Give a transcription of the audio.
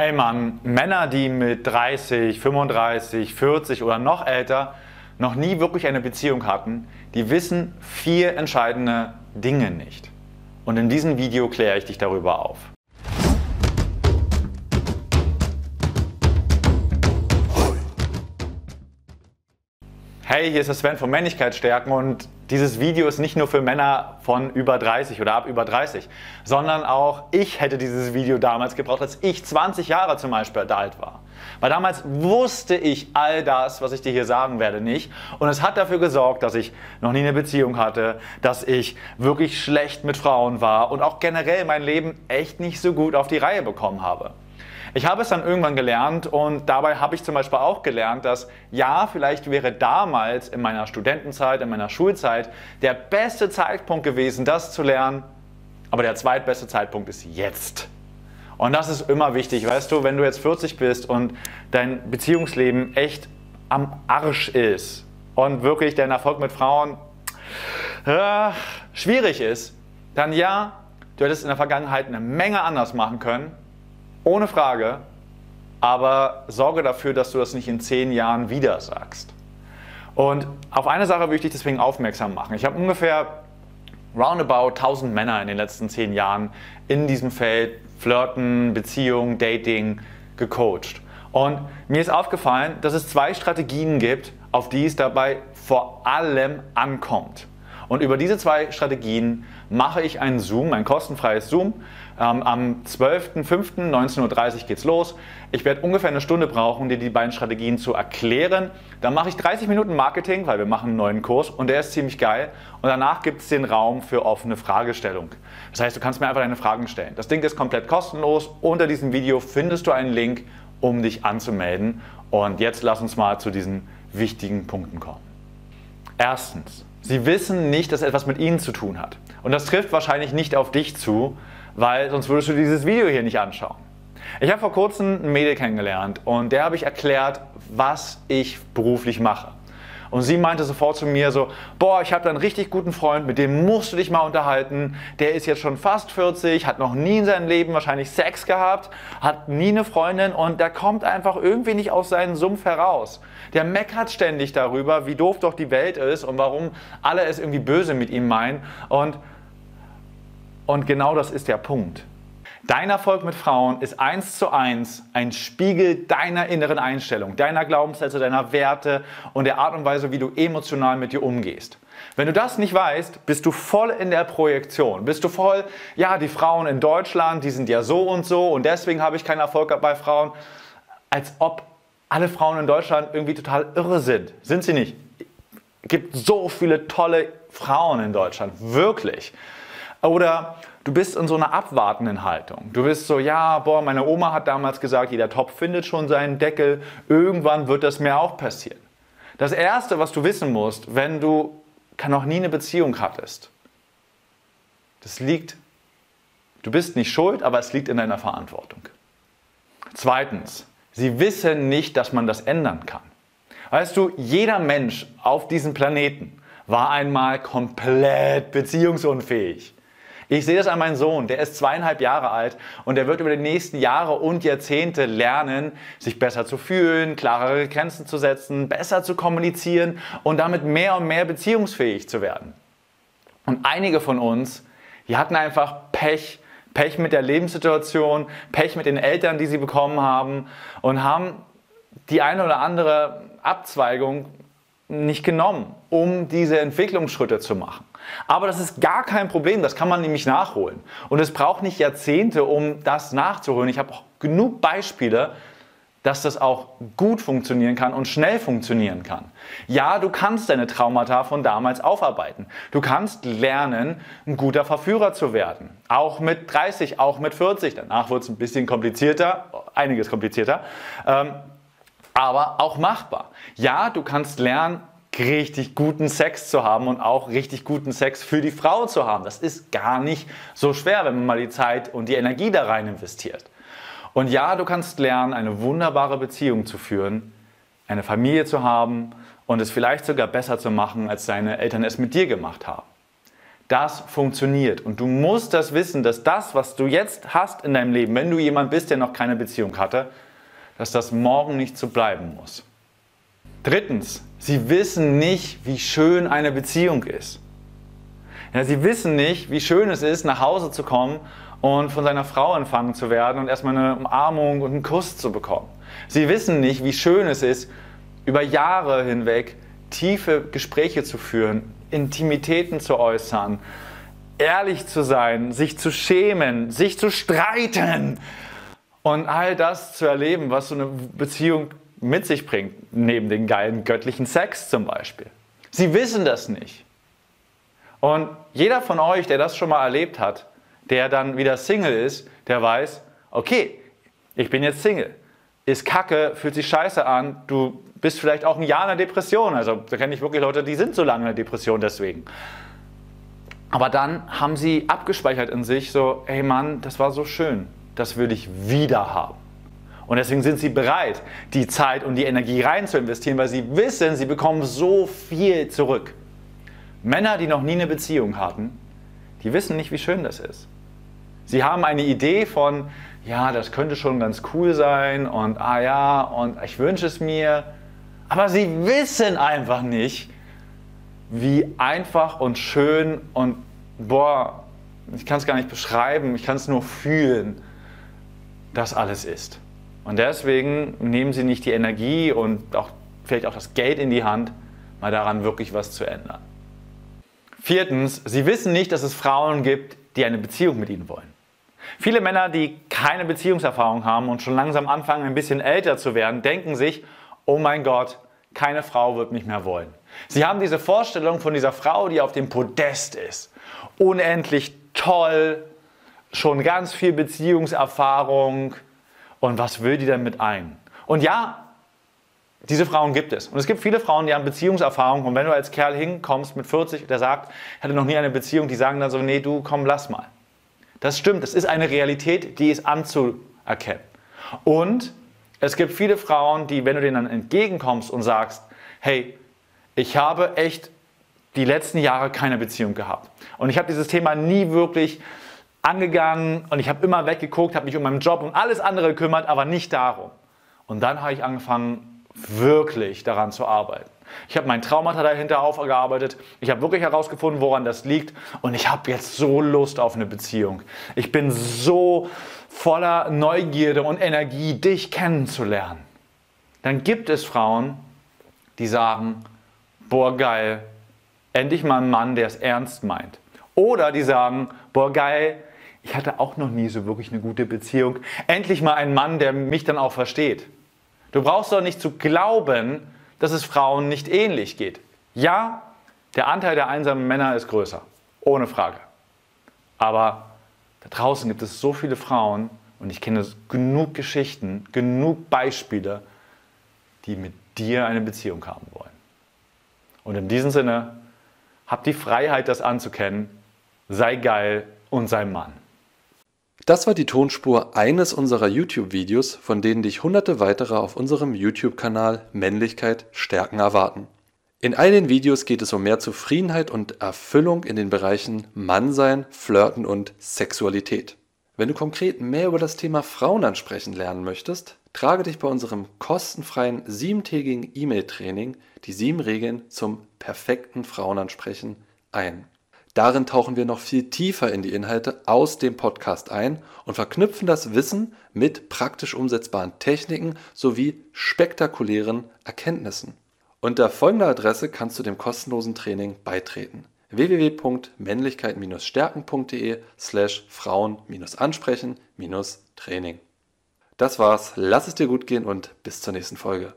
Hey Mann, Männer, die mit 30, 35, 40 oder noch älter noch nie wirklich eine Beziehung hatten, die wissen vier entscheidende Dinge nicht. Und in diesem Video kläre ich dich darüber auf. Hey, hier ist der Sven von Männlichkeitsstärken und dieses Video ist nicht nur für Männer von über 30 oder ab über 30, sondern auch ich hätte dieses Video damals gebraucht, als ich 20 Jahre zum Beispiel alt war. Weil damals wusste ich all das, was ich dir hier sagen werde, nicht. Und es hat dafür gesorgt, dass ich noch nie eine Beziehung hatte, dass ich wirklich schlecht mit Frauen war und auch generell mein Leben echt nicht so gut auf die Reihe bekommen habe. Ich habe es dann irgendwann gelernt und dabei habe ich zum Beispiel auch gelernt, dass ja, vielleicht wäre damals in meiner Studentenzeit, in meiner Schulzeit der beste Zeitpunkt gewesen, das zu lernen, aber der zweitbeste Zeitpunkt ist jetzt. Und das ist immer wichtig, weißt du, wenn du jetzt 40 bist und dein Beziehungsleben echt am Arsch ist und wirklich dein Erfolg mit Frauen äh, schwierig ist, dann ja, du hättest in der Vergangenheit eine Menge anders machen können ohne Frage, aber sorge dafür, dass du das nicht in zehn Jahren wieder sagst. Und auf eine Sache würde ich dich deswegen aufmerksam machen. Ich habe ungefähr roundabout 1000 Männer in den letzten zehn Jahren in diesem Feld Flirten, Beziehung, Dating gecoacht. Und mir ist aufgefallen, dass es zwei Strategien gibt, auf die es dabei vor allem ankommt. Und über diese zwei Strategien mache ich einen Zoom, ein kostenfreies Zoom. Ähm, am 12.05.19.30 Uhr geht's los. Ich werde ungefähr eine Stunde brauchen, dir die beiden Strategien zu erklären. Dann mache ich 30 Minuten Marketing, weil wir machen einen neuen Kurs und der ist ziemlich geil. Und danach gibt es den Raum für offene Fragestellung. Das heißt, du kannst mir einfach deine Fragen stellen. Das Ding ist komplett kostenlos. Unter diesem Video findest du einen Link, um dich anzumelden. Und jetzt lass uns mal zu diesen wichtigen Punkten kommen. Erstens, Sie wissen nicht, dass etwas mit ihnen zu tun hat. Und das trifft wahrscheinlich nicht auf dich zu, weil sonst würdest du dieses Video hier nicht anschauen. Ich habe vor kurzem ein Mädel kennengelernt und der habe ich erklärt, was ich beruflich mache. Und sie meinte sofort zu mir so, boah, ich habe da einen richtig guten Freund, mit dem musst du dich mal unterhalten. Der ist jetzt schon fast 40, hat noch nie in seinem Leben wahrscheinlich Sex gehabt, hat nie eine Freundin und der kommt einfach irgendwie nicht aus seinem Sumpf heraus. Der meckert ständig darüber, wie doof doch die Welt ist und warum alle es irgendwie böse mit ihm meinen. Und, und genau das ist der Punkt. Dein Erfolg mit Frauen ist eins zu eins ein Spiegel deiner inneren Einstellung, deiner Glaubenssätze, deiner Werte und der Art und Weise, wie du emotional mit dir umgehst. Wenn du das nicht weißt, bist du voll in der Projektion. Bist du voll, ja, die Frauen in Deutschland, die sind ja so und so und deswegen habe ich keinen Erfolg bei Frauen. Als ob alle Frauen in Deutschland irgendwie total irre sind. Sind sie nicht? Es gibt so viele tolle Frauen in Deutschland, wirklich. Oder du bist in so einer abwartenden Haltung. Du bist so, ja, boah, meine Oma hat damals gesagt, jeder Topf findet schon seinen Deckel, irgendwann wird das mir auch passieren. Das Erste, was du wissen musst, wenn du noch nie eine Beziehung hattest, das liegt, du bist nicht schuld, aber es liegt in deiner Verantwortung. Zweitens, sie wissen nicht, dass man das ändern kann. Weißt du, jeder Mensch auf diesem Planeten war einmal komplett beziehungsunfähig. Ich sehe das an meinem Sohn, der ist zweieinhalb Jahre alt und der wird über die nächsten Jahre und Jahrzehnte lernen, sich besser zu fühlen, klarere Grenzen zu setzen, besser zu kommunizieren und damit mehr und mehr beziehungsfähig zu werden. Und einige von uns, die hatten einfach Pech, Pech mit der Lebenssituation, Pech mit den Eltern, die sie bekommen haben und haben die eine oder andere Abzweigung nicht genommen, um diese Entwicklungsschritte zu machen. Aber das ist gar kein Problem, das kann man nämlich nachholen. Und es braucht nicht Jahrzehnte, um das nachzuholen. Ich habe genug Beispiele, dass das auch gut funktionieren kann und schnell funktionieren kann. Ja, du kannst deine Traumata von damals aufarbeiten. Du kannst lernen, ein guter Verführer zu werden. Auch mit 30, auch mit 40. Danach wird es ein bisschen komplizierter, einiges komplizierter. Ähm, aber auch machbar. Ja, du kannst lernen, richtig guten Sex zu haben und auch richtig guten Sex für die Frau zu haben. Das ist gar nicht so schwer, wenn man mal die Zeit und die Energie da rein investiert. Und ja, du kannst lernen, eine wunderbare Beziehung zu führen, eine Familie zu haben und es vielleicht sogar besser zu machen, als deine Eltern es mit dir gemacht haben. Das funktioniert. Und du musst das wissen, dass das, was du jetzt hast in deinem Leben, wenn du jemand bist, der noch keine Beziehung hatte, dass das morgen nicht so bleiben muss. Drittens, sie wissen nicht, wie schön eine Beziehung ist. Ja, sie wissen nicht, wie schön es ist, nach Hause zu kommen und von seiner Frau empfangen zu werden und erstmal eine Umarmung und einen Kuss zu bekommen. Sie wissen nicht, wie schön es ist, über Jahre hinweg tiefe Gespräche zu führen, Intimitäten zu äußern, ehrlich zu sein, sich zu schämen, sich zu streiten und all das zu erleben, was so eine Beziehung mit sich bringt, neben den geilen göttlichen Sex zum Beispiel. Sie wissen das nicht. Und jeder von euch, der das schon mal erlebt hat, der dann wieder Single ist, der weiß, okay, ich bin jetzt Single. Ist kacke, fühlt sich scheiße an, du bist vielleicht auch ein Jahr in der Depression. Also da kenne ich wirklich Leute, die sind so lange in der Depression deswegen. Aber dann haben sie abgespeichert in sich so, hey Mann, das war so schön, das würde ich wieder haben. Und deswegen sind sie bereit, die Zeit und die Energie rein zu investieren, weil sie wissen, sie bekommen so viel zurück. Männer, die noch nie eine Beziehung hatten, die wissen nicht, wie schön das ist. Sie haben eine Idee von, ja, das könnte schon ganz cool sein und ah ja, und ich wünsche es mir. Aber sie wissen einfach nicht, wie einfach und schön und boah, ich kann es gar nicht beschreiben, ich kann es nur fühlen, das alles ist. Und deswegen nehmen sie nicht die Energie und auch, vielleicht auch das Geld in die Hand, mal daran wirklich was zu ändern. Viertens, sie wissen nicht, dass es Frauen gibt, die eine Beziehung mit ihnen wollen. Viele Männer, die keine Beziehungserfahrung haben und schon langsam anfangen, ein bisschen älter zu werden, denken sich, oh mein Gott, keine Frau wird mich mehr wollen. Sie haben diese Vorstellung von dieser Frau, die auf dem Podest ist. Unendlich toll, schon ganz viel Beziehungserfahrung. Und was will die denn mit ein? Und ja, diese Frauen gibt es. Und es gibt viele Frauen, die haben Beziehungserfahrung. Und wenn du als Kerl hinkommst mit 40, der sagt, ich hatte noch nie eine Beziehung, die sagen dann so, nee, du komm, lass mal. Das stimmt, das ist eine Realität, die ist anzuerkennen. Und es gibt viele Frauen, die, wenn du denen dann entgegenkommst und sagst, hey, ich habe echt die letzten Jahre keine Beziehung gehabt. Und ich habe dieses Thema nie wirklich angegangen und ich habe immer weggeguckt, habe mich um meinen Job und alles andere gekümmert, aber nicht darum. Und dann habe ich angefangen, wirklich daran zu arbeiten. Ich habe mein Traumata dahinter aufgearbeitet. Ich habe wirklich herausgefunden, woran das liegt. Und ich habe jetzt so Lust auf eine Beziehung. Ich bin so voller Neugierde und Energie, dich kennenzulernen. Dann gibt es Frauen, die sagen, boah geil, endlich mal ein Mann, der es ernst meint. Oder die sagen, boah geil, ich hatte auch noch nie so wirklich eine gute Beziehung. Endlich mal ein Mann, der mich dann auch versteht. Du brauchst doch nicht zu glauben, dass es Frauen nicht ähnlich geht. Ja, der Anteil der einsamen Männer ist größer, ohne Frage. Aber da draußen gibt es so viele Frauen und ich kenne genug Geschichten, genug Beispiele, die mit dir eine Beziehung haben wollen. Und in diesem Sinne, hab die Freiheit, das anzukennen, sei geil und sei Mann. Das war die Tonspur eines unserer YouTube-Videos, von denen dich hunderte weitere auf unserem YouTube-Kanal Männlichkeit stärken erwarten. In all den Videos geht es um mehr Zufriedenheit und Erfüllung in den Bereichen Mannsein, Flirten und Sexualität. Wenn du konkret mehr über das Thema Frauen ansprechen lernen möchtest, trage dich bei unserem kostenfreien siebentägigen E-Mail-Training die sieben Regeln zum perfekten Frauenansprechen ein. Darin tauchen wir noch viel tiefer in die Inhalte aus dem Podcast ein und verknüpfen das Wissen mit praktisch umsetzbaren Techniken sowie spektakulären Erkenntnissen. Unter folgender Adresse kannst du dem kostenlosen Training beitreten: www.männlichkeit-stärken.de slash Frauen-ansprechen-training. Das war's, lass es dir gut gehen und bis zur nächsten Folge.